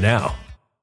now.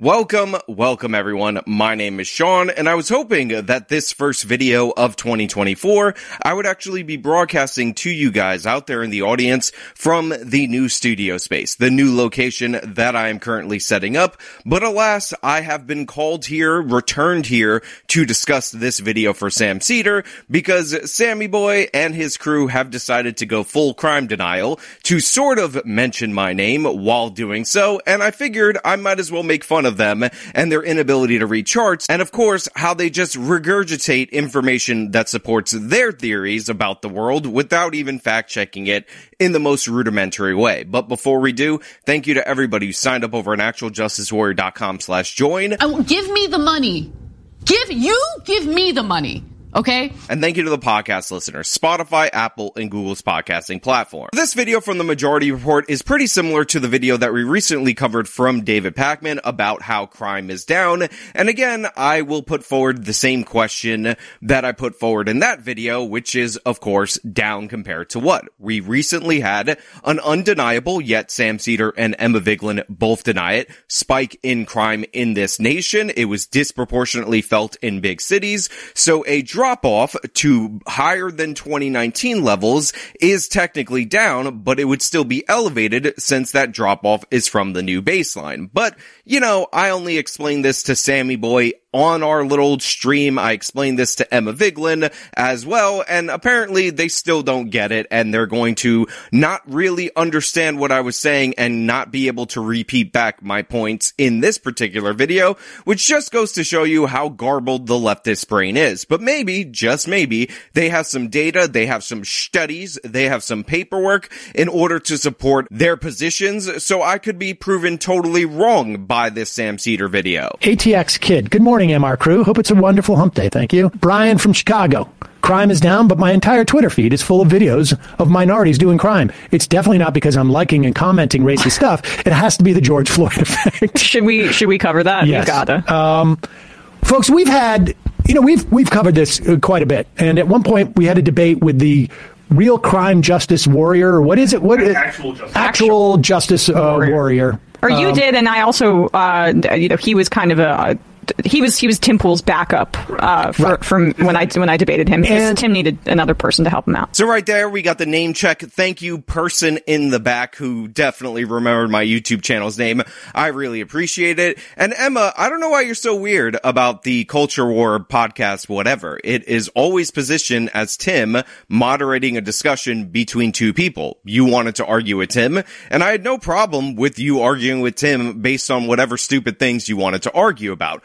Welcome, welcome everyone. My name is Sean and I was hoping that this first video of 2024, I would actually be broadcasting to you guys out there in the audience from the new studio space, the new location that I am currently setting up. But alas, I have been called here, returned here to discuss this video for Sam Seder because Sammy Boy and his crew have decided to go full crime denial to sort of mention my name while doing so. And I figured I might as well make fun of them and their inability to read charts, and of course, how they just regurgitate information that supports their theories about the world without even fact checking it in the most rudimentary way. But before we do, thank you to everybody who signed up over at actualjusticewarrior.com slash join. Oh, give me the money. Give, you give me the money. Okay. And thank you to the podcast listeners, Spotify, Apple, and Google's podcasting platform. This video from the Majority Report is pretty similar to the video that we recently covered from David Pakman about how crime is down. And again, I will put forward the same question that I put forward in that video, which is, of course, down compared to what? We recently had an undeniable, yet Sam Seder and Emma Vigeland both deny it, spike in crime in this nation. It was disproportionately felt in big cities. So a drop off to higher than 2019 levels is technically down, but it would still be elevated since that drop off is from the new baseline. But, you know, I only explained this to Sammy Boy on our little stream. I explained this to Emma Vigeland as well, and apparently they still don't get it, and they're going to not really understand what I was saying and not be able to repeat back my points in this particular video, which just goes to show you how garbled the leftist brain is. But maybe, just maybe, they have some data, they have some studies, they have some paperwork in order to support their positions, so I could be proven totally wrong by this Sam Seder video. ATX Kid, good morning morning, MR crew. Hope it's a wonderful hump day. Thank you. Brian from Chicago. Crime is down, but my entire Twitter feed is full of videos of minorities doing crime. It's definitely not because I'm liking and commenting racist stuff. It has to be the George Floyd effect. should we should we cover that? Yes. We gotta. Um, folks, we've had you know we've we've covered this uh, quite a bit, and at one point we had a debate with the real crime justice warrior. Or what is it? What actual justice, actual justice uh, warrior. warrior. Or you um, did, and I also, uh, you know, he was kind of a he was he was Tim Pool's backup uh, for, right. from when I when I debated him because Tim needed another person to help him out. So right there, we got the name check. Thank you, person in the back who definitely remembered my YouTube channel's name. I really appreciate it. And Emma, I don't know why you're so weird about the Culture War podcast. Whatever it is, always positioned as Tim moderating a discussion between two people. You wanted to argue with Tim, and I had no problem with you arguing with Tim based on whatever stupid things you wanted to argue about.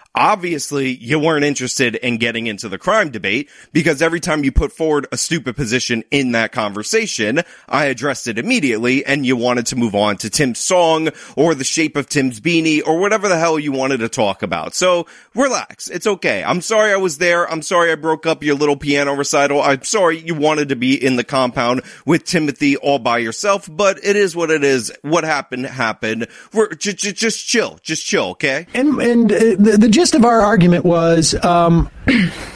Obviously, you weren't interested in getting into the crime debate because every time you put forward a stupid position in that conversation, I addressed it immediately and you wanted to move on to Tim's song or the shape of Tim's beanie or whatever the hell you wanted to talk about. So relax. It's okay. I'm sorry I was there. I'm sorry I broke up your little piano recital. I'm sorry you wanted to be in the compound with Timothy all by yourself, but it is what it is. What happened happened. We're just, just, just chill. Just chill. Okay. And, and uh, the, the gist of our argument was um,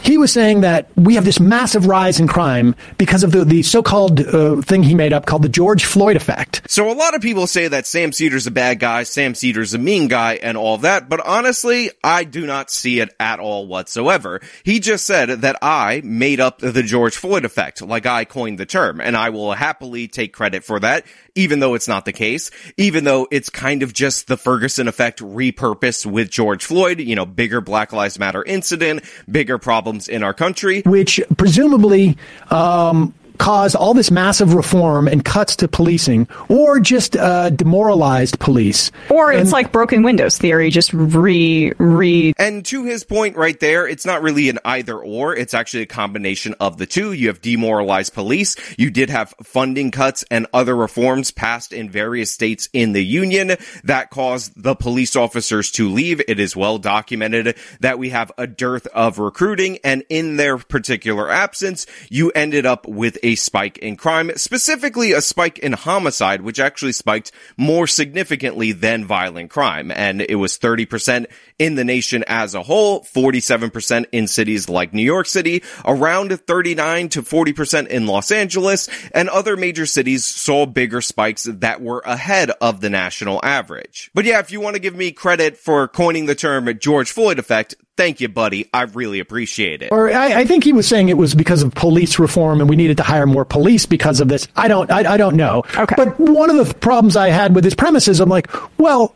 he was saying that we have this massive rise in crime because of the, the so-called uh, thing he made up called the George Floyd effect. So a lot of people say that Sam Seder's a bad guy, Sam Seder's a mean guy, and all that, but honestly, I do not see it at all whatsoever. He just said that I made up the George Floyd effect, like I coined the term, and I will happily take credit for that, even though it's not the case, even though it's kind of just the Ferguson effect repurposed with George Floyd, you know, bigger Black Lives Matter incident, bigger problems in our country. Which presumably, um, caused all this massive reform and cuts to policing, or just uh, demoralized police. Or it's and, like broken windows theory, just re re. And to his point right there, it's not really an either or. It's actually a combination of the two. You have demoralized police. You did have funding cuts and other reforms passed in various states in the union that caused the police officers to leave. It is well documented that we have a dearth of recruiting, and in their particular absence, you ended up with a spike in crime, specifically a spike in homicide, which actually spiked more significantly than violent crime. And it was 30% in the nation as a whole, 47% in cities like New York City, around 39 to 40% in Los Angeles, and other major cities saw bigger spikes that were ahead of the national average. But yeah, if you want to give me credit for coining the term George Floyd effect, Thank you, buddy. I really appreciate it. Or I, I, think he was saying it was because of police reform and we needed to hire more police because of this. I don't, I, I don't know. Okay. But one of the problems I had with his premises, I'm like, well,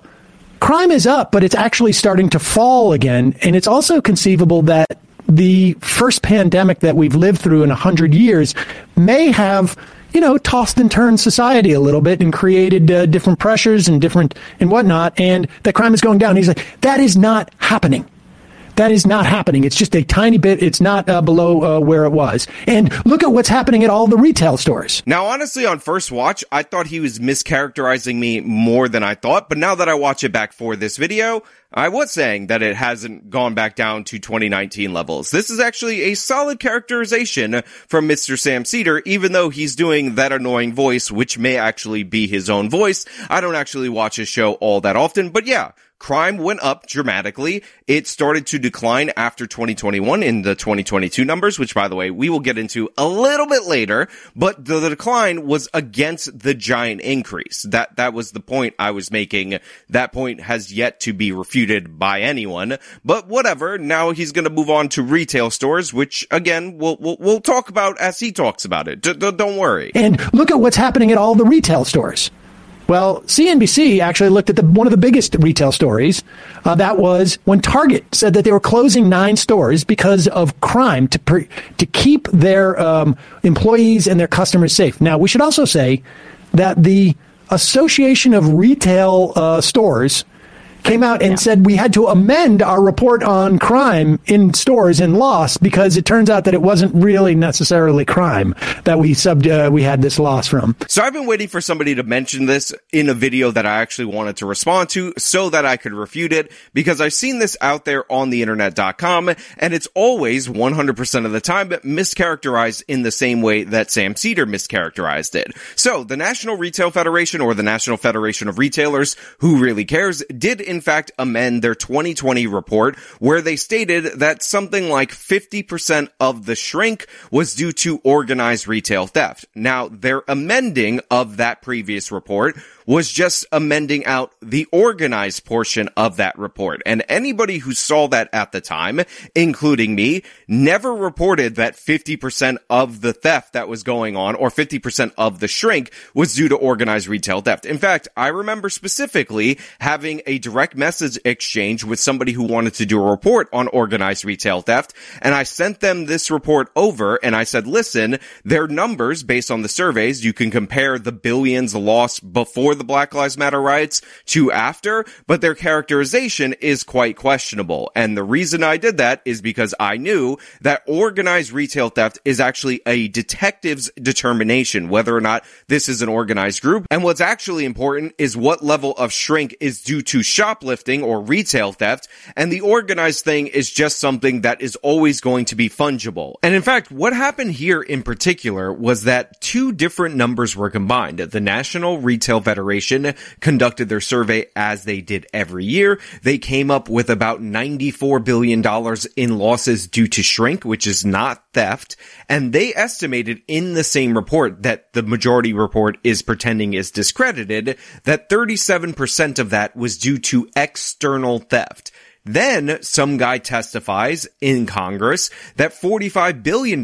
crime is up, but it's actually starting to fall again. And it's also conceivable that the first pandemic that we've lived through in a hundred years may have you know, tossed and turned society a little bit and created uh, different pressures and different and whatnot, and that crime is going down. He's like, that is not happening. That is not happening. It's just a tiny bit. It's not uh, below uh, where it was. And look at what's happening at all the retail stores. Now, honestly, on first watch, I thought he was mischaracterizing me more than I thought. But now that I watch it back for this video, I was saying that it hasn't gone back down to 2019 levels. This is actually a solid characterization from Mr. Sam Seder, even though he's doing that annoying voice, which may actually be his own voice. I don't actually watch his show all that often, but yeah, crime went up dramatically. It started to decline after 2021 in the 2022 numbers, which by the way, we will get into a little bit later, but the, the, decline was against the giant increase. That, that was the point I was making. That point has yet to be refuted by anyone, but whatever. Now he's going to move on to retail stores, which again, we'll, we'll, we'll talk about as he talks about it. D- d- don't worry. And look at what's happening at all the retail stores. Well, CNBC actually looked at the, one of the biggest retail stories. Uh, that was when Target said that they were closing nine stores because of crime to per, to keep their um, employees and their customers safe. Now, we should also say that the Association of Retail uh, Stores came out and yeah. said we had to amend our report on crime in stores and loss because it turns out that it wasn't really necessarily crime that we sub uh, we had this loss from. So I've been waiting for somebody to mention this in a video that I actually wanted to respond to so that I could refute it because I've seen this out there on the internet.com and it's always 100% of the time mischaracterized in the same way that Sam Seder mischaracterized it. So the National Retail Federation or the National Federation of Retailers, who really cares, did in fact amend their 2020 report where they stated that something like 50% of the shrink was due to organized retail theft. Now, their amending of that previous report was just amending out the organized portion of that report. And anybody who saw that at the time, including me, never reported that 50% of the theft that was going on or 50% of the shrink was due to organized retail theft. In fact, I remember specifically having a direct message exchange with somebody who wanted to do a report on organized retail theft. And I sent them this report over and I said, listen, their numbers based on the surveys, you can compare the billions lost before the Black Lives Matter riots to after, but their characterization is quite questionable. And the reason I did that is because I knew that organized retail theft is actually a detective's determination whether or not this is an organized group. And what's actually important is what level of shrink is due to shoplifting or retail theft. And the organized thing is just something that is always going to be fungible. And in fact, what happened here in particular was that two different numbers were combined. The National Retail Federation Federation conducted their survey as they did every year. They came up with about $94 billion in losses due to shrink, which is not theft. And they estimated in the same report that the majority report is pretending is discredited that 37% of that was due to external theft. Then some guy testifies in Congress that $45 billion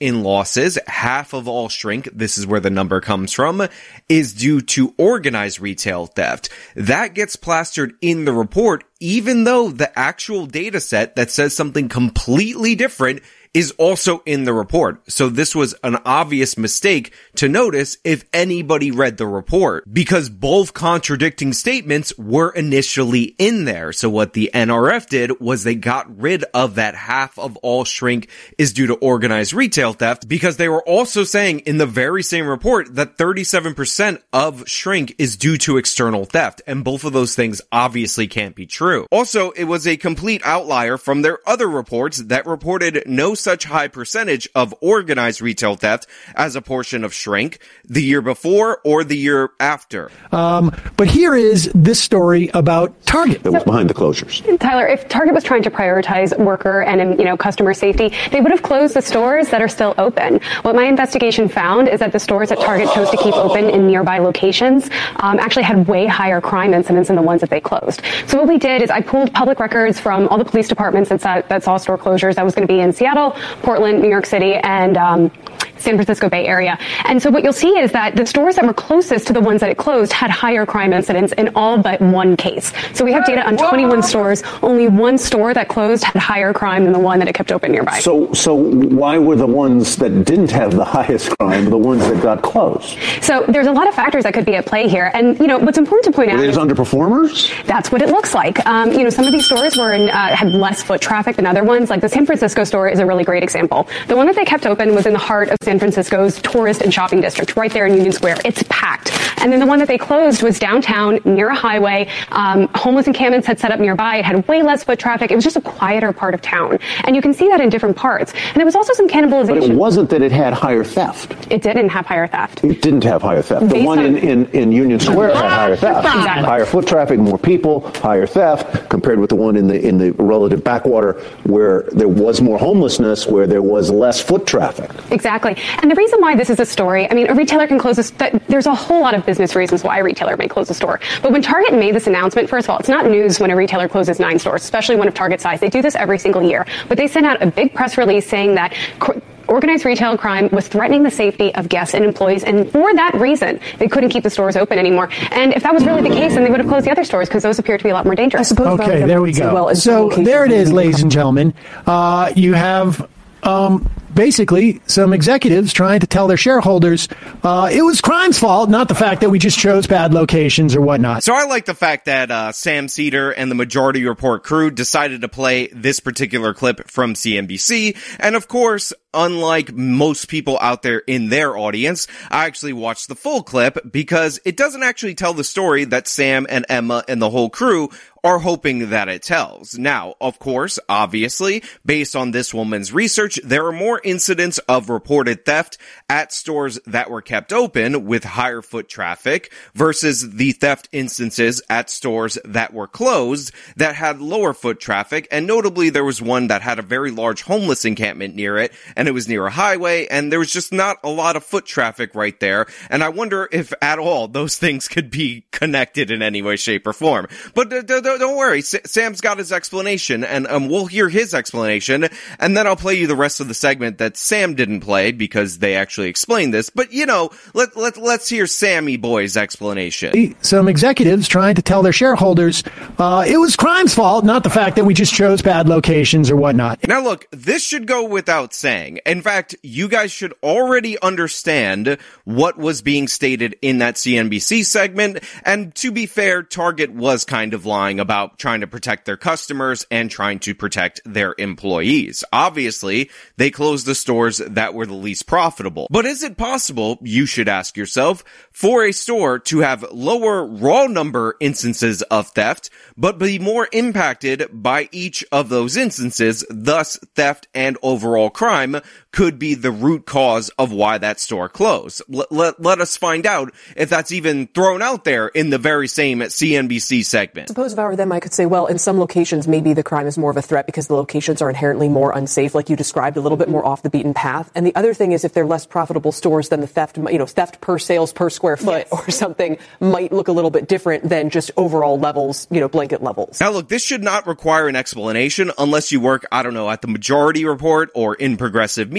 in losses, half of all shrink, this is where the number comes from, is due to organized retail theft. That gets plastered in the report, even though the actual data set that says something completely different is also in the report. So this was an obvious mistake to notice if anybody read the report because both contradicting statements were initially in there. So what the NRF did was they got rid of that half of all shrink is due to organized retail theft because they were also saying in the very same report that 37% of shrink is due to external theft. And both of those things obviously can't be true. Also, it was a complete outlier from their other reports that reported no such high percentage of organized retail theft as a portion of shrink the year before or the year after. Um, but here is this story about Target that was behind the closures. Tyler, if Target was trying to prioritize worker and you know customer safety, they would have closed the stores that are still open. What my investigation found is that the stores that Target chose to keep open in nearby locations um, actually had way higher crime incidents than the ones that they closed. So what we did is I pulled public records from all the police departments that saw, that saw store closures. That was going to be in Seattle, Portland, New York City, and um, San Francisco Bay Area. And so what you'll see is that the stores that were closest to the ones that it closed had higher crime incidents in all but one case. So we have data on 21 stores. Only one store that closed had higher crime than the one that it kept open nearby. So, so why were the ones that didn't have the highest crime the ones that got closed? So there's a lot of factors that could be at play here. And, you know, what's important to point were out they just underperformers? That's what it looks like. Um, you know, some of these stores were in, uh, had less foot traffic than other ones. Like the San Francisco store is a really great example. The one that they kept open was in the heart of San Francisco's tourist and shopping district, right there in Union Square. It's packed. And then the one that they closed was downtown near a highway. Um, homeless encampments had set up nearby. It had way less foot traffic. It was just a quieter part of town. And you can see that in different parts. And there was also some cannibalization. But it wasn't that it had higher theft. It didn't have higher theft. It didn't have higher theft. The Based one on- in, in, in Union Square had higher theft. Exactly. Higher foot traffic, more people, higher theft, compared with the one in the in the relative backwater where there was more homelessness, where there was less foot traffic. Exactly. And the reason why this is a story, I mean, a retailer can close a, st- there's a whole lot of business reasons why a retailer may close a store. But when Target made this announcement, first of all, it's not news when a retailer closes nine stores, especially one of Target size. They do this every single year. But they sent out a big press release saying that cr- organized retail crime was threatening the safety of guests and employees. And for that reason, they couldn't keep the stores open anymore. And if that was really the case, then they would have closed the other stores because those appear to be a lot more dangerous. I suppose Okay, there we go. Well so there it is, ladies and gentlemen. Uh, you have um, basically some executives trying to tell their shareholders uh, it was crime's fault, not the fact that we just chose bad locations or whatnot. So I like the fact that uh, Sam Seder and the Majority Report crew decided to play this particular clip from CNBC. And of course, unlike most people out there in their audience, I actually watched the full clip because it doesn't actually tell the story that Sam and Emma and the whole crew are hoping that it tells. Now, of course, obviously, based on this woman's research, there are more incidents of reported theft at stores that were kept open with higher foot traffic versus the theft instances at stores that were closed that had lower foot traffic. And notably, there was one that had a very large homeless encampment near it and it was near a highway and there was just not a lot of foot traffic right there. And I wonder if at all those things could be connected in any way, shape or form. But d- d- don't worry. S- Sam's got his explanation and um, we'll hear his explanation and then I'll play you the rest of the segment that Sam didn't play because they actually explained this. But you know, let, let, let's hear Sammy Boy's explanation. Some executives trying to tell their shareholders uh, it was crime's fault, not the fact that we just chose bad locations or whatnot. Now look, this should go without saying. In fact, you guys should already understand what was being stated in that CNBC segment. And to be fair, Target was kind of lying about trying to protect their customers and trying to protect their employees. Obviously, they closed the stores that were the least profitable. But is it possible, you should ask yourself, for a store to have lower raw number instances of theft, but be more impacted by each of those instances, thus theft and overall crime could be the root cause of why that store closed. Let, let, let us find out if that's even thrown out there in the very same CNBC segment. Suppose if I were them, I could say, well, in some locations, maybe the crime is more of a threat because the locations are inherently more unsafe, like you described, a little bit more off the beaten path. And the other thing is, if they're less profitable stores, then the theft, you know, theft per sales per square foot or something might look a little bit different than just overall levels, you know, blanket levels. Now look, this should not require an explanation unless you work, I don't know, at the Majority Report or in Progressive progressive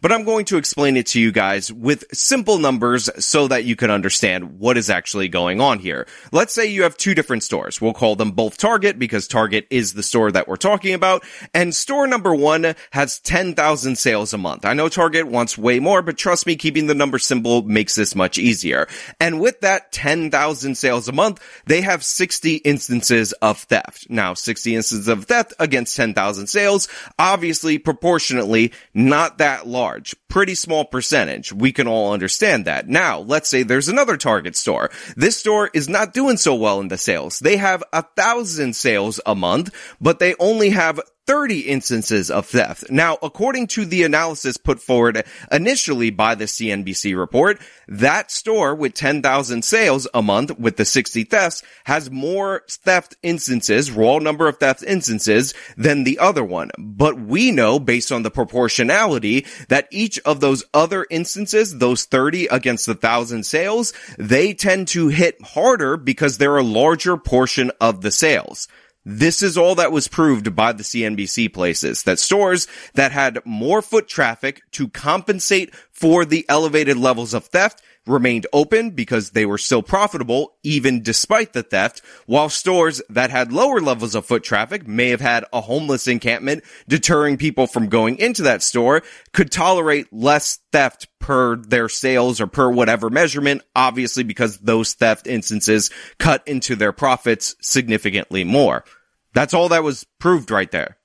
but I'm going to explain it to you guys with simple numbers so that you can understand what is actually going on here. Let's say you have two different stores. We'll call them both Target because Target is the store that we're talking about. And store number one has 10,000 sales a month. I know Target wants way more, but trust me, keeping the number simple makes this much easier. And with that 10,000 sales a month, they have 60 instances of theft. Now, 60 instances of theft against 10,000 sales, obviously proportionately not that large. Pretty small percentage. We can all understand that. Now, let's say there's another Target store. This store is not doing so well in the sales. They have a thousand sales a month, but they only have 30 instances of theft. Now, according to the analysis put forward initially by the CNBC report, that store with 10,000 sales a month with the 60 thefts has more theft instances, raw number of theft instances than the other one. But we know based on the proportionality that each of those other instances, those 30 against the thousand sales, they tend to hit harder because they're a larger portion of the sales. This is all that was proved by the CNBC places, that stores that had more foot traffic to compensate for the elevated levels of theft remained open because they were still profitable even despite the theft, while stores that had lower levels of foot traffic may have had a homeless encampment deterring people from going into that store could tolerate less theft per their sales or per whatever measurement, obviously because those theft instances cut into their profits significantly more. That's all that was proved right there.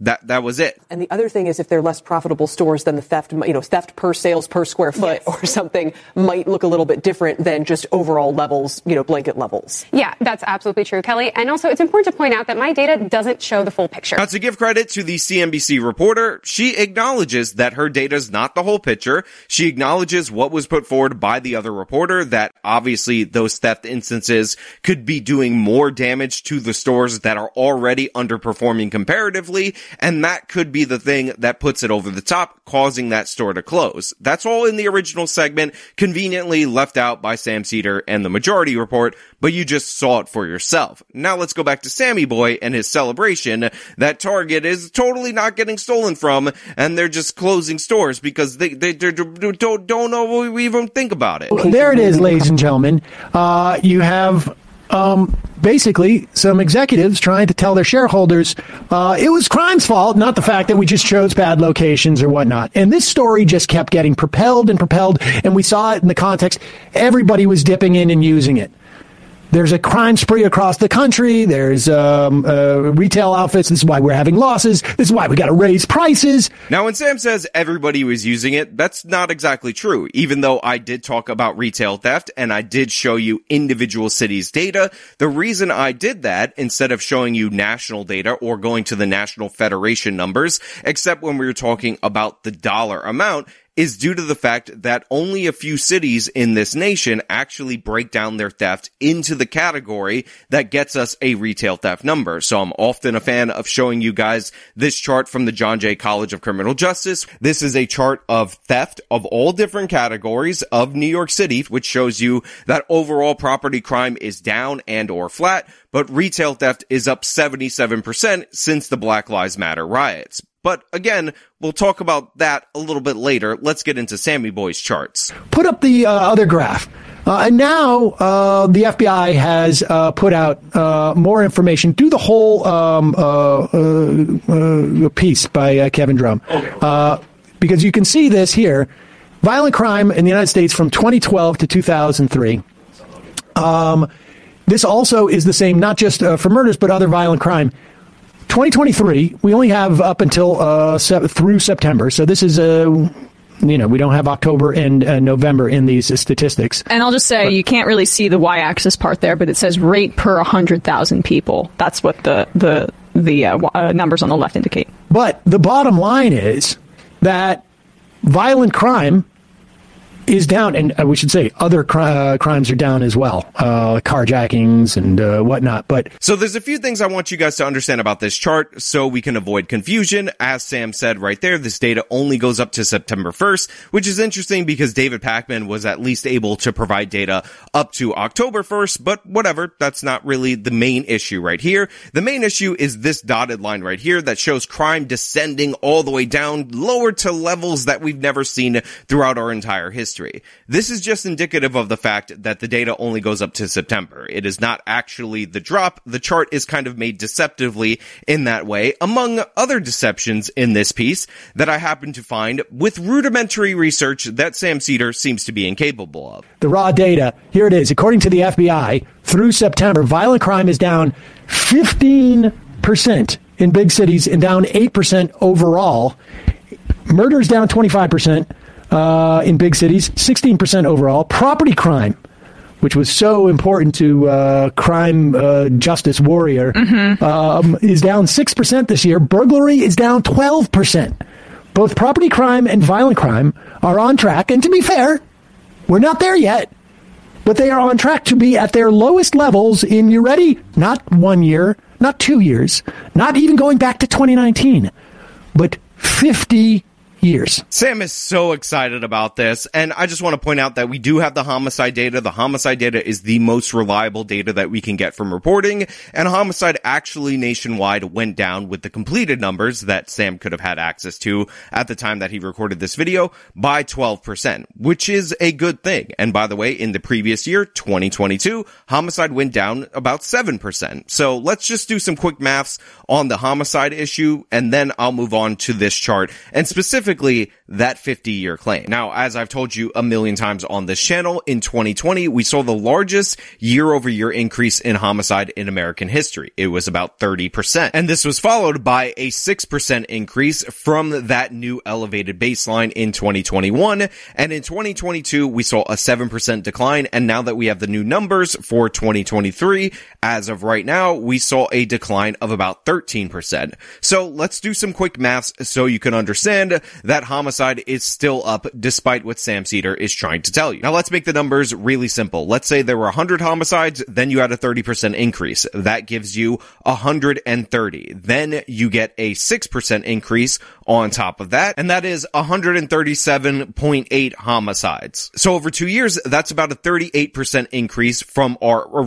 That that was it. And the other thing is, if they're less profitable stores, then the theft, you know, theft per sales per square foot yes. or something might look a little bit different than just overall levels, you know, blanket levels. Yeah, that's absolutely true, Kelly. And also, it's important to point out that my data doesn't show the full picture. Now, to give credit to the CNBC reporter, she acknowledges that her data is not the whole picture. She acknowledges what was put forward by the other reporter that obviously those theft instances could be doing more damage to the stores that are already underperforming comparatively and that could be the thing that puts it over the top, causing that store to close. That's all in the original segment, conveniently left out by Sam Seder and the majority report, but you just saw it for yourself. Now let's go back to Sammy Boy and his celebration that Target is totally not getting stolen from, and they're just closing stores because they, they, they don't, don't know what we even think about it. There it is, ladies and gentlemen. Uh, you have um, basically some executives trying to tell their shareholders uh, it was crime's fault, not the fact that we just chose bad locations or whatnot. And this story just kept getting propelled and propelled, and we saw it in the context. Everybody was dipping in and using it. There's a crime spree across the country. There's um, uh, retail outfits. This is why we're having losses. This is why we got to raise prices. Now, when Sam says everybody was using it, that's not exactly true. Even though I did talk about retail theft and I did show you individual cities data, the reason I did that instead of showing you national data or going to the national federation numbers, except when we were talking about the dollar amount, is due to the fact that only a few cities in this nation actually break down their theft into the category that gets us a retail theft number. So I'm often a fan of showing you guys this chart from the John Jay College of Criminal Justice. This is a chart of theft of all different categories of New York City, which shows you that overall property crime is down and or flat, but retail theft is up 77% since the Black Lives Matter riots. But again, we'll talk about that a little bit later. Let's get into Sammy Boy's charts. Put up the uh, other graph. Uh, and now uh, the FBI has uh, put out uh, more information. Do the whole um, uh, piece by Kevin Drum. Okay. because you can see this here. Violent crime in the United States from 2012 to 2003. Um, this also is the same, not just for murders, but other violent crime. 2023, we only have up until uh, se- through September. So this is a you know, we don't have October and uh, November in these statistics. And I'll just say but, you can't really see the y-axis part there, but it says rate per 100,000 people. That's what the the the uh, uh, numbers on the left indicate. But the bottom line is that violent crime is down, and uh, we should say other cri- uh, crimes are down as well, uh, carjackings and uh, whatnot. But so there's a few things I want you guys to understand about this chart, so we can avoid confusion. As Sam said right there, this data only goes up to September 1st, which is interesting because David Pakman was at least able to provide data up to October 1st. But whatever, that's not really the main issue right here. The main issue is this dotted line right here that shows crime descending all the way down, lower to levels that we've never seen throughout our entire history history. This is just indicative of the fact that the data only goes up to September. It is not actually the drop. The chart is kind of made deceptively in that way, among other deceptions in this piece that I happen to find with rudimentary research that Sam Seder seems to be incapable of. The raw data, here it is. According to the FBI, through September, violent crime is down 15% in big cities and down 8% overall. Murder is down 25% uh, in big cities, 16% overall. Property crime, which was so important to uh, crime uh, justice warrior, mm-hmm. um, is down 6% this year. Burglary is down 12%. Both property crime and violent crime are on track. And to be fair, we're not there yet, but they are on track to be at their lowest levels in, you ready? Not one year, not two years, not even going back to 2019, but 50 years. Sam is so excited about this. And I just want to point out that we do have the homicide data. The homicide data is the most reliable data that we can get from reporting. And homicide actually nationwide went down with the completed numbers that Sam could have had access to at the time that he recorded this video by 12%, which is a good thing. And by the way, in the previous year, 2022, homicide went down about 7%. So let's just do some quick maths on the homicide issue and then I'll move on to this chart and specifically specifically that 50 year claim. Now, as I've told you a million times on this channel, in 2020, we saw the largest year over year increase in homicide in American history. It was about 30%. And this was followed by a 6% increase from that new elevated baseline in 2021. And in 2022, we saw a 7% decline. And now that we have the new numbers for 2023, as of right now, we saw a decline of about 13%. So let's do some quick maths so you can understand that homicide is still up despite what Sam Seder is trying to tell you. Now let's make the numbers really simple. Let's say there were 100 homicides, then you had a 30% increase. That gives you 130. Then you get a 6% increase on top of that, and that is 137.8 homicides. So over two years, that's about a 38% increase from our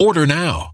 Order now.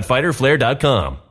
www.fighterflare.com.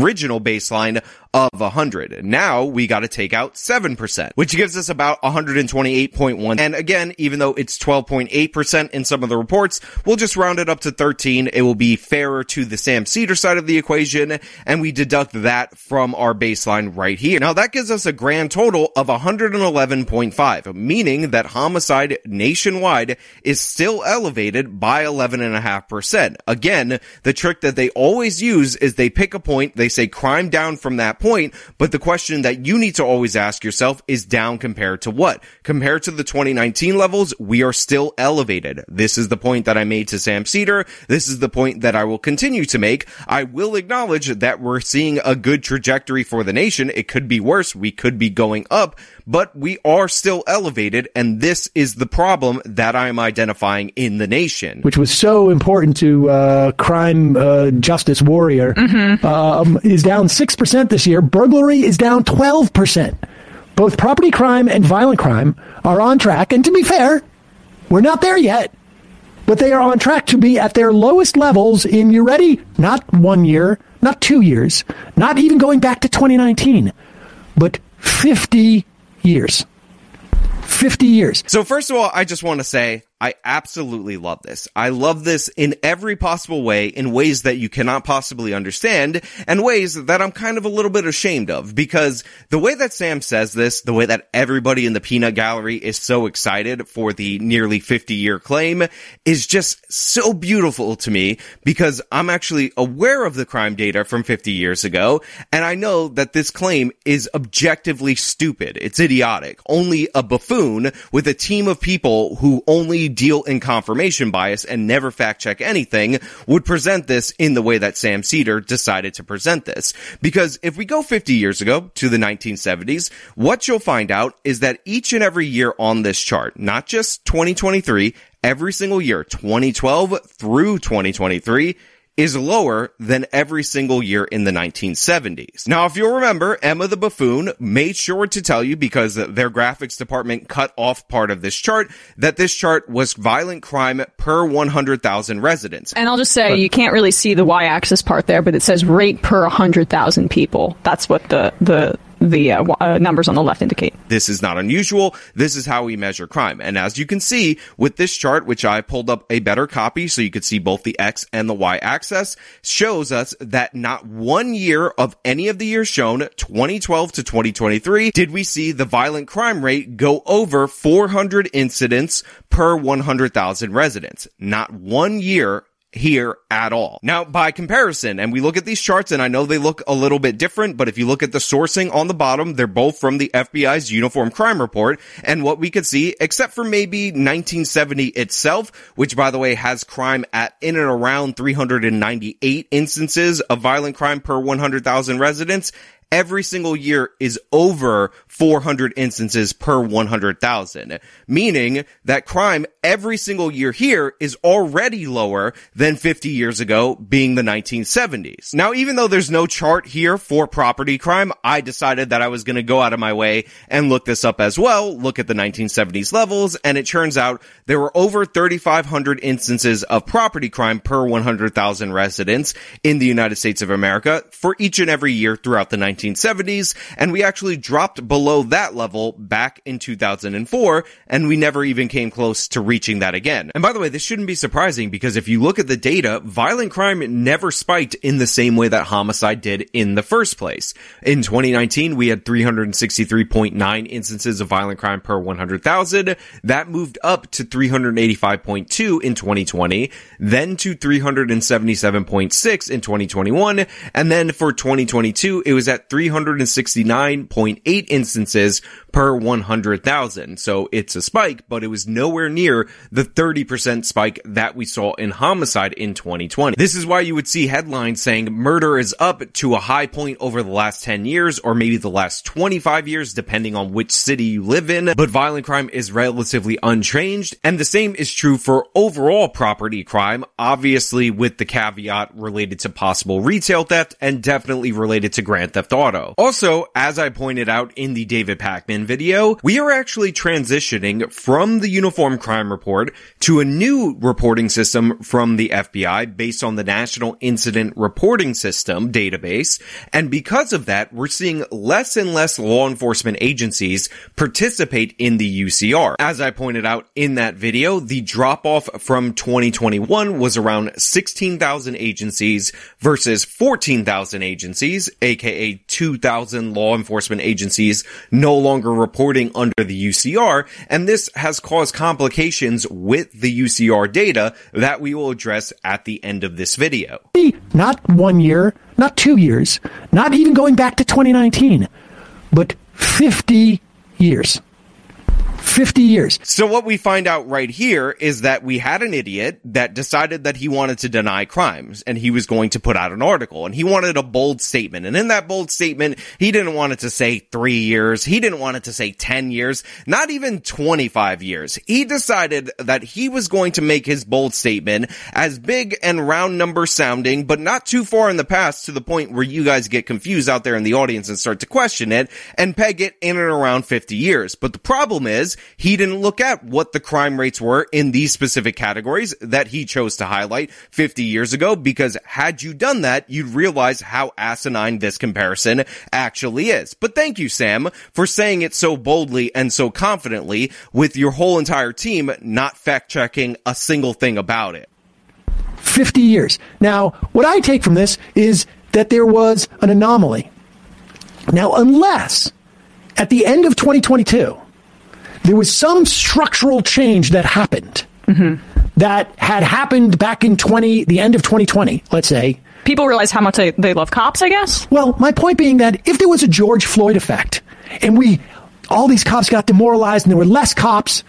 original baseline of 100. Now we got to take out 7%, which gives us about 128.1. And again, even though it's 12.8% in some of the reports, we'll just round it up to 13. It will be fairer to the Sam Seder side of the equation, and we deduct that from our baseline right here. Now that gives us a grand total of 111.5, meaning that homicide nationwide is still elevated by 11.5%. Again, the trick that they always use is they pick a point, they say crime down from that point, but the question that you need to always ask yourself is down compared to what? Compared to the 2019 levels, we are still elevated. This is the point that I made to Sam Seder. This is the point that I will continue to make. I will acknowledge that we're seeing a good trajectory for the nation. It could be worse. We could be going up, but we are still elevated. And this is the problem that I'm identifying in the nation. Which was so important to uh, crime uh, justice warrior. Um, is down 6% this year. Burglary is down 12%. Both property crime and violent crime are on track. And to be fair, we're not there yet, but they are on track to be at their lowest levels in, you ready? Not one year, not two years, not even going back to 2019, but 50 years. 50 years. So first of all, I just want to say I absolutely love this. I love this in every possible way, in ways that you cannot possibly understand, and ways that I'm kind of a little bit ashamed of, because the way that Sam says this, the way that everybody in the peanut gallery is so excited for the nearly 50 year claim is just so beautiful to me, because I'm actually aware of the crime data from 50 years ago, and I know that this claim is objectively stupid. It's idiotic. Only a buffoon with a team of people who only deal in confirmation bias and never fact check anything would present this in the way that Sam Seder decided to present this. Because if we go 50 years ago to the 1970s, what you'll find out is that each and every year on this chart, not just 2023, every single year, 2012 through 2023, is lower than every single year in the 1970s. Now, if you'll remember, Emma the Buffoon made sure to tell you because their graphics department cut off part of this chart that this chart was violent crime per 100,000 residents. And I'll just say you can't really see the y-axis part there, but it says rate per 100,000 people. That's what the the the uh, uh, numbers on the left indicate. This is not unusual. This is how we measure crime. And as you can see with this chart, which I pulled up a better copy so you could see both the X and the Y axis, shows us that not one year of any of the years shown, 2012 to 2023, did we see the violent crime rate go over 400 incidents per 100,000 residents. Not one year here at all. Now, by comparison, and we look at these charts and I know they look a little bit different, but if you look at the sourcing on the bottom, they're both from the FBI's Uniform Crime Report. And what we could see, except for maybe 1970 itself, which by the way has crime at in and around 398 instances of violent crime per 100,000 residents, every single year is over 400 instances per 100,000, meaning that crime every single year here is already lower than 50 years ago, being the 1970s. Now, even though there's no chart here for property crime, I decided that I was going to go out of my way and look this up as well, look at the 1970s levels, and it turns out there were over 3,500 instances of property crime per 100,000 residents in the United States of America for each and every year throughout the 1970s, and we actually dropped below that level back in 2004, and we never even came close to reaching that again. And by the way, this shouldn't be surprising because if you look at the data, violent crime never spiked in the same way that homicide did in the first place. In 2019, we had 363.9 instances of violent crime per 100,000. That moved up to 385.2 in 2020, then to 377.6 in 2021, and then for 2022, it was at 369.8 instances per 100,000. So it's a spike, but it was nowhere near the 30% spike that we saw in homicide in 2020. This is why you would see headlines saying murder is up to a high point over the last 10 years or maybe the last 25 years, depending on which city you live in, but violent crime is relatively unchanged. And the same is true for overall property crime, obviously with the caveat related to possible retail theft and definitely related to Grand Theft Auto. Also, as I pointed out in the David Pakman video, we are actually transitioning from the Uniform Crime Report to a new reporting system from the FBI based on the National Incident Reporting System database. And because of that, we're seeing less and less law enforcement agencies participate in the UCR. As I pointed out in that video, the drop off from 2021 was around 16,000 agencies versus 14,000 agencies, aka 2,000 law enforcement agencies no longer reporting under the UCR, and this has caused complications with the UCR data that we will address at the end of this video. Not one year, not two years, not even going back to 2019, but 50 years. 50 years. So what we find out right here is that we had an idiot that decided that he wanted to deny crimes and he was going to put out an article and he wanted a bold statement. And in that bold statement, he didn't want it to say three years. He didn't want it to say 10 years, not even 25 years. He decided that he was going to make his bold statement as big and round number sounding, but not too far in the past to the point where you guys get confused out there in the audience and start to question it and peg it in and around 50 years. But the problem is he didn't look at what the crime rates were in these specific categories that he chose to highlight 50 years ago because had you done that, you'd realize how asinine this comparison actually is. But thank you, Sam, for saying it so boldly and so confidently with your whole entire team not fact checking a single thing about it. 50 years. Now, what I take from this is that there was an anomaly. Now, unless at the end of 2022, there was some structural change that happened mm-hmm. that had happened back in 20, the end of 2020, let's say. People realize how much they, they love cops, I guess. Well, my point being that if there was a George Floyd effect and we, all these cops got demoralized and there were less cops,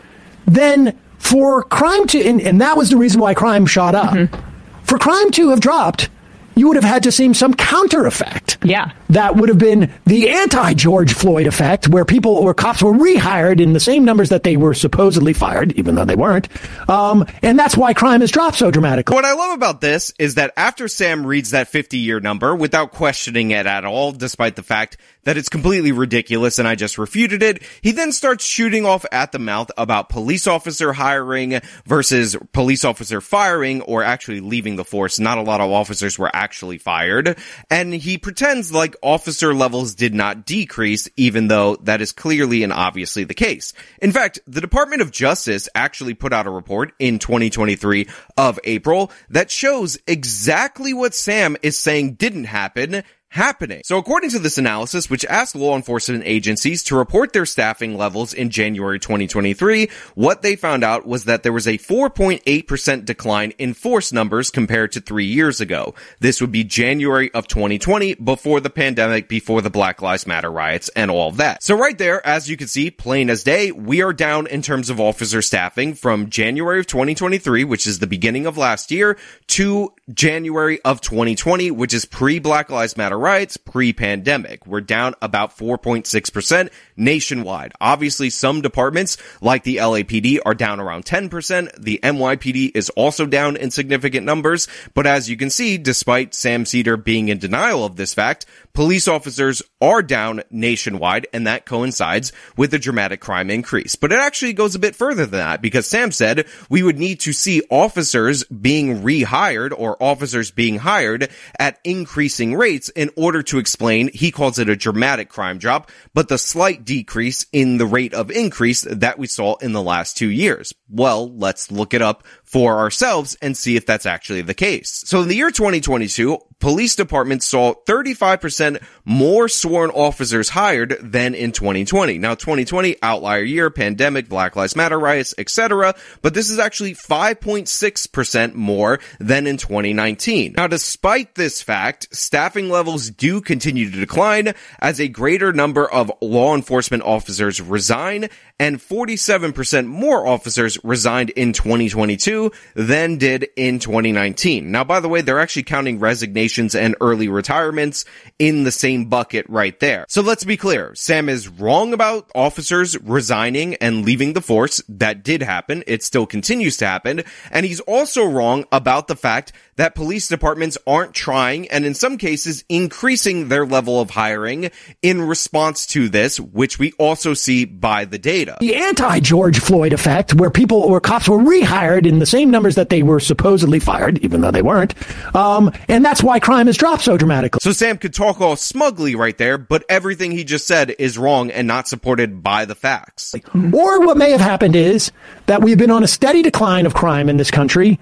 then for crime to, and, and that was the reason why crime shot up. Mm-hmm. For crime to have dropped, you would have had to see some counter effect. Yeah. That would have been the anti George Floyd effect, where people or cops were rehired in the same numbers that they were supposedly fired, even though they weren't. Um, and that's why crime has dropped so dramatically. What I love about this is that after Sam reads that 50 year number without questioning it at all, despite the fact that it's completely ridiculous and I just refuted it, he then starts shooting off at the mouth about police officer hiring versus police officer firing or actually leaving the force. Not a lot of officers were actually fired. And he pretends like officer levels did not decrease, even though that is clearly and obviously the case. In fact, the Department of Justice actually put out a report in 2023 of April that shows exactly what Sam is saying didn't happen happening. So according to this analysis, which asked law enforcement agencies to report their staffing levels in January 2023, what they found out was that there was a 4.8% decline in force numbers compared to three years ago. This would be January of 2020, before the pandemic, before the Black Lives Matter riots and all that. So right there, as you can see, plain as day, we are down in terms of officer staffing from January of 2023, which is the beginning of last year, to January of 2020, which is pre-Black Lives Matter riots, pre-pandemic. We're down about 4.6% nationwide. Obviously, some departments, like the LAPD, are down around 10%. The NYPD is also down in significant numbers. But as you can see, despite Sam Seder being in denial of this fact, police officers are down nationwide, and that coincides with the dramatic crime increase. But it actually goes a bit further than that, because Sam said we would need to see officers being rehired or officers being hired at increasing rates in in order to explain, he calls it a dramatic crime drop, but the slight decrease in the rate of increase that we saw in the last two years. Well, let's look it up for ourselves and see if that's actually the case. So in the year 2022, police departments saw 35% more sworn officers hired than in 2020. Now 2020, outlier year, pandemic, Black Lives Matter riots, etc. But this is actually 5.6% more than in 2019. Now despite this fact, staffing levels do continue to decline as a greater number of law enforcement officers resign and 47% more officers resigned in 2022 than did in 2019. Now, by the way, they're actually counting resignations and early retirements in the same bucket right there. So let's be clear. Sam is wrong about officers resigning and leaving the force. That did happen. It still continues to happen. And he's also wrong about the fact that police departments aren't trying and in some cases increasing their level of hiring in response to this, which we also see by the data. The anti-George Floyd effect, where people or cops were rehired in the same numbers that they were supposedly fired, even though they weren't. Um, and that's why crime has dropped so dramatically. So Sam could talk all smugly right there, but everything he just said is wrong and not supported by the facts. Or what may have happened is that we've been on a steady decline of crime in this country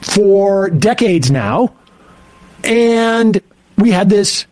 for decades now. And we had this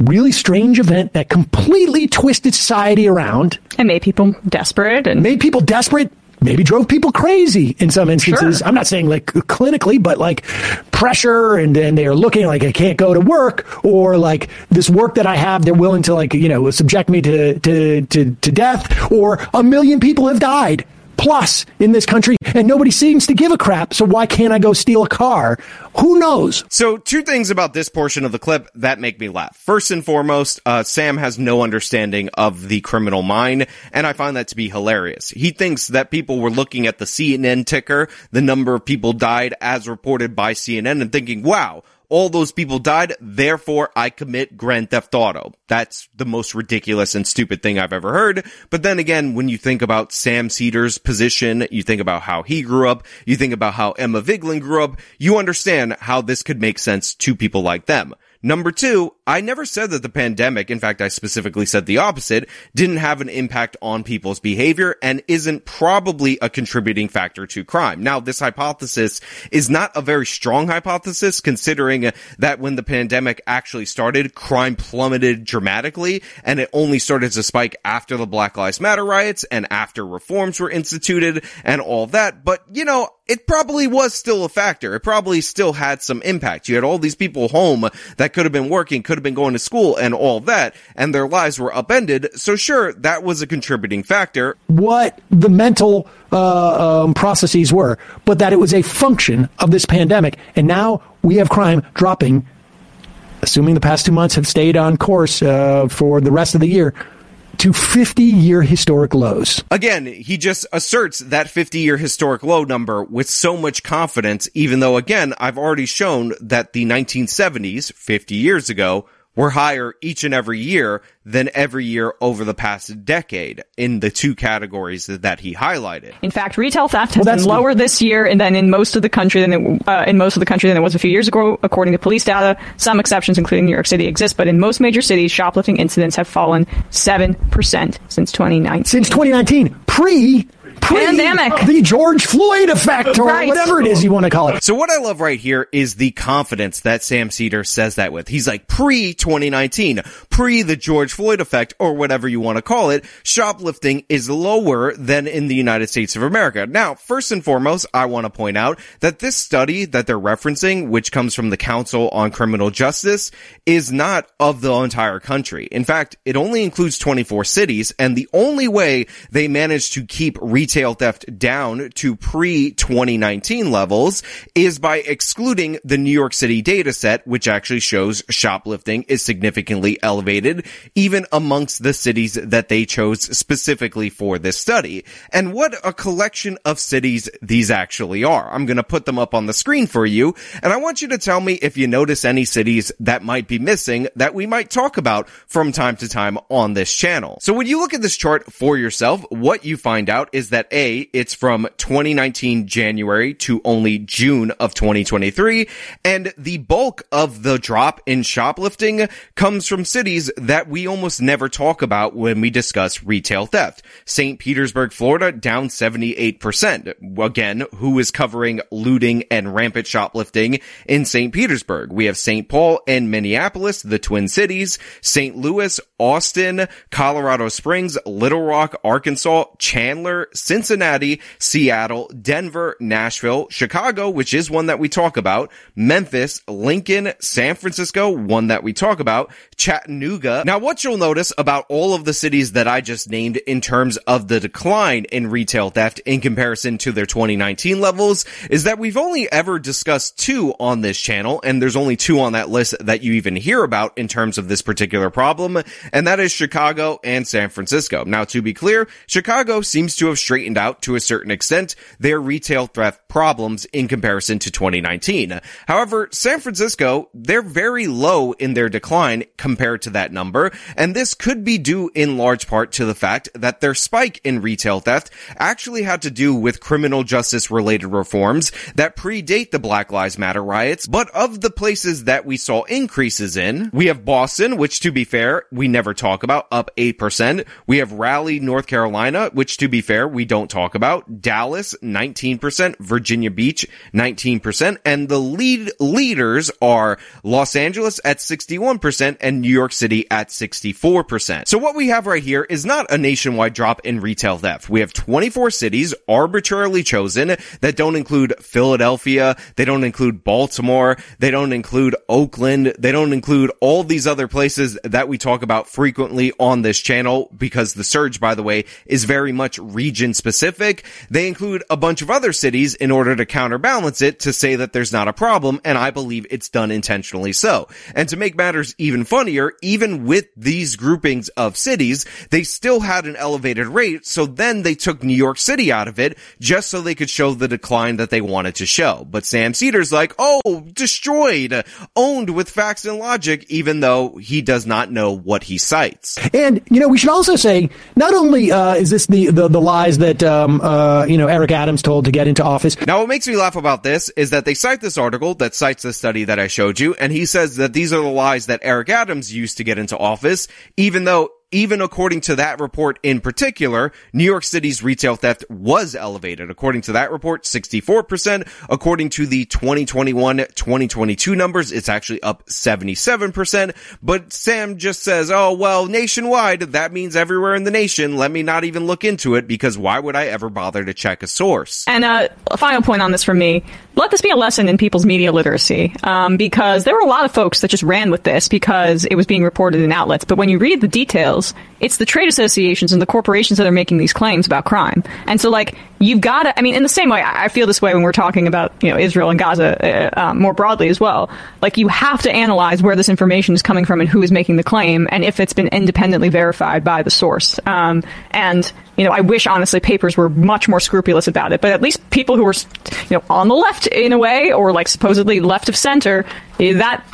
really strange event that completely twisted society around. And made people desperate and made people desperate. Maybe drove people crazy in some instances. Sure. I'm not saying like clinically, but like pressure and then they're looking like I can't go to work or like this work that I have, they're willing to like, you know, subject me to, to, to, to death or a million people have died plus in this country and nobody seems to give a crap. So why can't I go steal a car? Who knows? So two things about this portion of the clip that make me laugh. First and foremost, uh, Sam has no understanding of the criminal mind, and I find that to be hilarious. He thinks that people were looking at the CNN ticker, the number of people died as reported by CNN, and thinking, wow, all those people died, therefore I commit Grand Theft Auto. That's the most ridiculous and stupid thing I've ever heard. But then again, when you think about Sam Seder's position, you think about how he grew up, you think about how Emma Vigeland grew up, you understand how this could make sense to people like them. Number two, I never said that the pandemic, in fact, I specifically said the opposite, didn't have an impact on people's behavior and isn't probably a contributing factor to crime. Now, this hypothesis is not a very strong hypothesis considering that when the pandemic actually started, crime plummeted dramatically and it only started to spike after the Black Lives Matter riots and after reforms were instituted and all that. But, you know, it probably was still a factor. It probably still had some impact. You had all these people home that could have been working, could have been going to school and all that, and their lives were upended. So sure, that was a contributing factor. What the mental uh, um, processes were, but that it was a function of this pandemic. And now we have crime dropping, assuming the past two months have stayed on course uh, for the rest of the year to 50 year historic lows. Again, he just asserts that 50 year historic low number with so much confidence, even though again, I've already shown that the 1970s, 50 years ago, were higher each and every year than every year over the past decade in the two categories that he highlighted. In fact, retail theft has Well, been that's- lower this year and then in most of the country than it, uh, in most of the country than it was a few years ago, according to police data. Some exceptions, including New York City, exist, but in most major cities, shoplifting incidents have fallen seven percent since 2019. Since 2019, pre pre Pandemic. the George Floyd effect, or Right. whatever it is you want to call it. So what I love right here is the confidence that Sam Seder says that with. He's like pre 2019, pre the George Floyd effect, or whatever you want to call it. Shoplifting is lower than in the United States of America. Now, first and foremost, I want to point out that this study that they're referencing, which comes from the Council on Criminal Justice, is not of the entire country. In fact, it only includes 24 cities, and the only way they managed to keep retail theft down to pre-2019 levels is by excluding the New York City data set, which actually shows shoplifting is significantly elevated, even amongst the cities that they chose specifically for this study. And what a collection of cities these actually are. I'm gonna put them up on the screen for you, and I want you to tell me if you notice any cities that might be missing that we might talk about from time to time on this channel. So when you look at this chart for yourself, what you find out is that A, it's from 2019 January to only June of 2023, and the bulk of the drop in shoplifting comes from cities that we almost never talk about when we discuss retail theft. St. Petersburg, Florida, down 78%. Again, who is covering looting and rampant shoplifting in St. Petersburg? We have St. Paul and Minneapolis, the Twin Cities, St. Louis, Austin, Colorado Springs, Little Rock, Arkansas, Chandler, Cincinnati, Seattle, Denver, Nashville, Chicago, which is one that we talk about, Memphis, Lincoln, San Francisco, one that we talk about, Chattanooga. Now, what you'll notice about all of the cities that I just named in terms of the decline in retail theft in comparison to their 2019 levels is that we've only ever discussed two on this channel, and there's only two on that list that you even hear about in terms of this particular problem, and that is Chicago and San Francisco. Now, to be clear, Chicago seems to have straightened out to a certain extent their retail theft problems in comparison to 2019. However, San Francisco, they're very low in their decline compared to that number, and this could be due in large part to the fact that their spike in retail theft actually had to do with criminal justice related reforms that predate the Black Lives Matter riots, but of the places that we saw increases in, we have Boston, which to be fair, we never talk about, up 8%. We have Raleigh, North Carolina, which to be fair, we don't talk about. Dallas, 19%. Virginia Beach, 19%. And the lead leaders are Los Angeles at 61% and New York City at 64%. So what we have right here is not a nationwide drop in retail theft. We have 24 cities arbitrarily chosen that don't include Philadelphia. They don't include Baltimore. They don't include Oakland. They don't include all these other places that we talk about frequently on this channel because the surge, by the way, is very much region specific. They include a bunch of other cities in order to counterbalance it to say that there's not a problem. And I believe it's done intentionally so. And to make matters even funnier, even with these groupings of cities, they still had an elevated rate. So then they took New York City out of it just so they could show the decline that they wanted to show. But Sam Seder's like, oh, destroyed, owned with facts and logic, even though he does not know what he cites. And you know, we should also say not only uh, is this the, the the lies that um, uh, you know Eric Adams told to get into office. Now, what makes me laugh about this is that they cite this article that cites the study that I showed you, and he says that these are the lies that Eric Adams used to get into office, even though even according to that report in particular, New York City's retail theft was elevated. According to that report, 64%. According to the 2021-2022 numbers, it's actually up 77%. But Sam just says, oh, well, nationwide, that means everywhere in the nation. Let me not even look into it because why would I ever bother to check a source? And uh, a final point on this from me. Let this be a lesson in people's media literacy, um, because there were a lot of folks that just ran with this because it was being reported in outlets. But when you read the details, it's the trade associations and the corporations that are making these claims about crime. And so, like, you've got to, I mean, in the same way, I feel this way when we're talking about, you know, Israel and Gaza uh, uh, more broadly as well. Like, you have to analyze where this information is coming from and who is making the claim and if it's been independently verified by the source. Um, and, you know, I wish, honestly, papers were much more scrupulous about it, but at least people who were, you know, on the left in a way, or like supposedly left of center, eh, that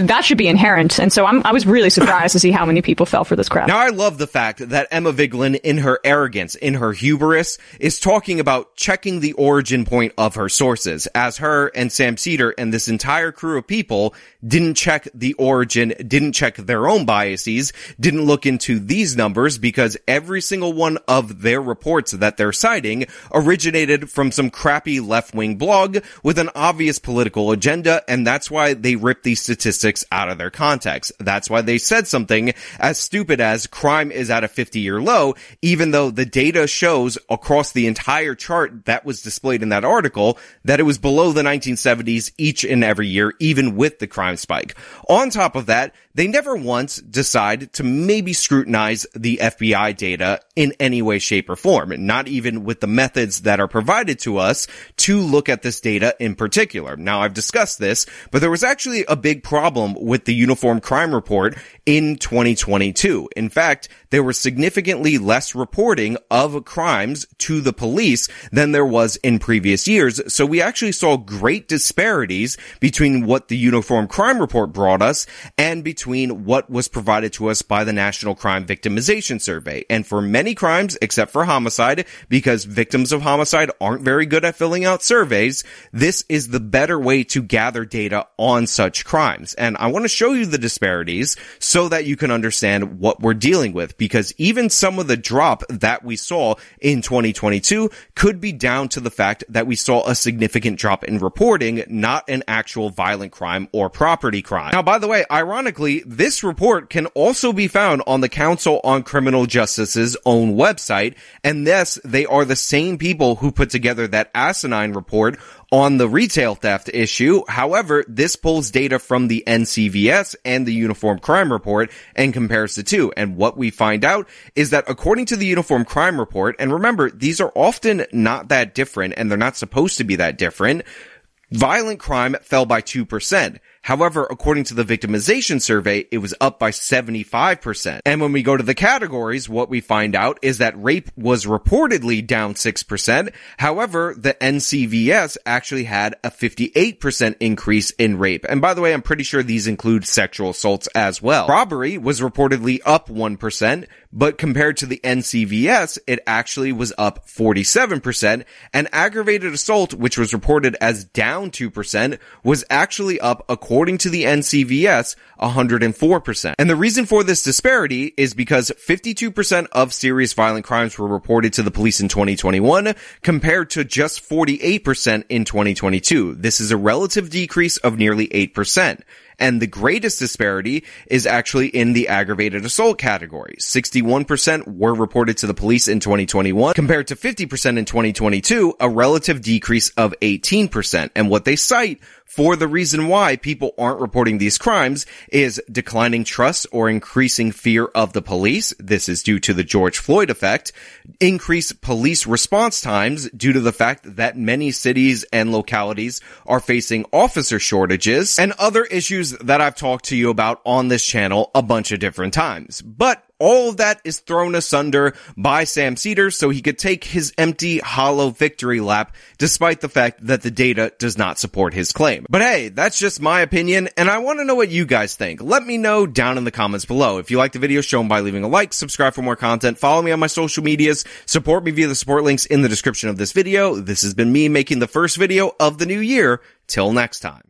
that should be inherent. And so I'm, I was really surprised to see how many people fell for this crap. Now I love the fact that Emma Vigeland, in her arrogance, in her hubris, is talking about checking the origin point of her sources, as her and Sam Seder and this entire crew of people didn't check the origin, didn't check their own biases, didn't look into these numbers because every single one of their reports that they're citing originated from some crappy left-wing blog with an obvious political agenda, and that's why they rip these statistics out of their context. That's why they said something as stupid as crime is at a 50 year low, even though the data shows across the entire chart that was displayed in that article that it was below the 1970s each and every year, even with the crime spike. On top of that, they never once decide to maybe scrutinize the FBI data in any way, shape, or form, not even with the methods that are provided to us to look at this data in particular. Now, I've discussed this, but there was actually a big problem with the Uniform Crime Report in 2022. In fact, there was significantly less reporting of crimes to the police than there was in previous years. So we actually saw great disparities between what the Uniform Crime Report brought us and between what was provided to us by the National Crime Victimization Survey. And for many crimes, except for homicide, because victims of homicide aren't very good at filling out surveys, this is the better way to gather data on such crimes. And I want to show you the disparities so that you can understand what we're dealing with, because even some of the drop that we saw in 2022 could be down to the fact that we saw a significant drop in reporting, not an actual violent crime or property crime. Now, by the way, ironically, this report can also be found on the Council on Criminal Justice's own website, and thus they are the same people who put together that asinine report on the retail theft issue. However, this pulls data from the NCVS and the Uniform Crime Report and compares the two. And what we find out is that according to the Uniform Crime Report, and remember, these are often not that different and they're not supposed to be that different, violent crime fell by 2%. However, according to the victimization survey, it was up by 75%. And when we go to the categories, what we find out is that rape was reportedly down 6%. However, the NCVS actually had a 58% increase in rape. And by the way, I'm pretty sure these include sexual assaults as well. Robbery was reportedly up 1%, but compared to the NCVS, it actually was up 47%. And aggravated assault, which was reported as down 2%, was actually up a according to the NCVS, 104%. And the reason for this disparity is because 52% of serious violent crimes were reported to the police in 2021 compared to just 48% in 2022. This is a relative decrease of nearly 8%. And the greatest disparity is actually in the aggravated assault category. 61% were reported to the police in 2021 compared to 50% in 2022, a relative decrease of 18%. And what they cite for the reason why people aren't reporting these crimes is declining trust or increasing fear of the police. This is due to the George Floyd effect. Increased police response times due to the fact that many cities and localities are facing officer shortages and other issues that I've talked to you about on this channel a bunch of different times. But all of that is thrown asunder by Sam Seder so he could take his empty, hollow victory lap despite the fact that the data does not support his claim. But hey, that's just my opinion and I want to know what you guys think. Let me know down in the comments below. If you like the video, show them by leaving a like, subscribe for more content, follow me on my social medias, support me via the support links in the description of this video. This has been me making the first video of the new year. Till next time.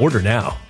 Order now.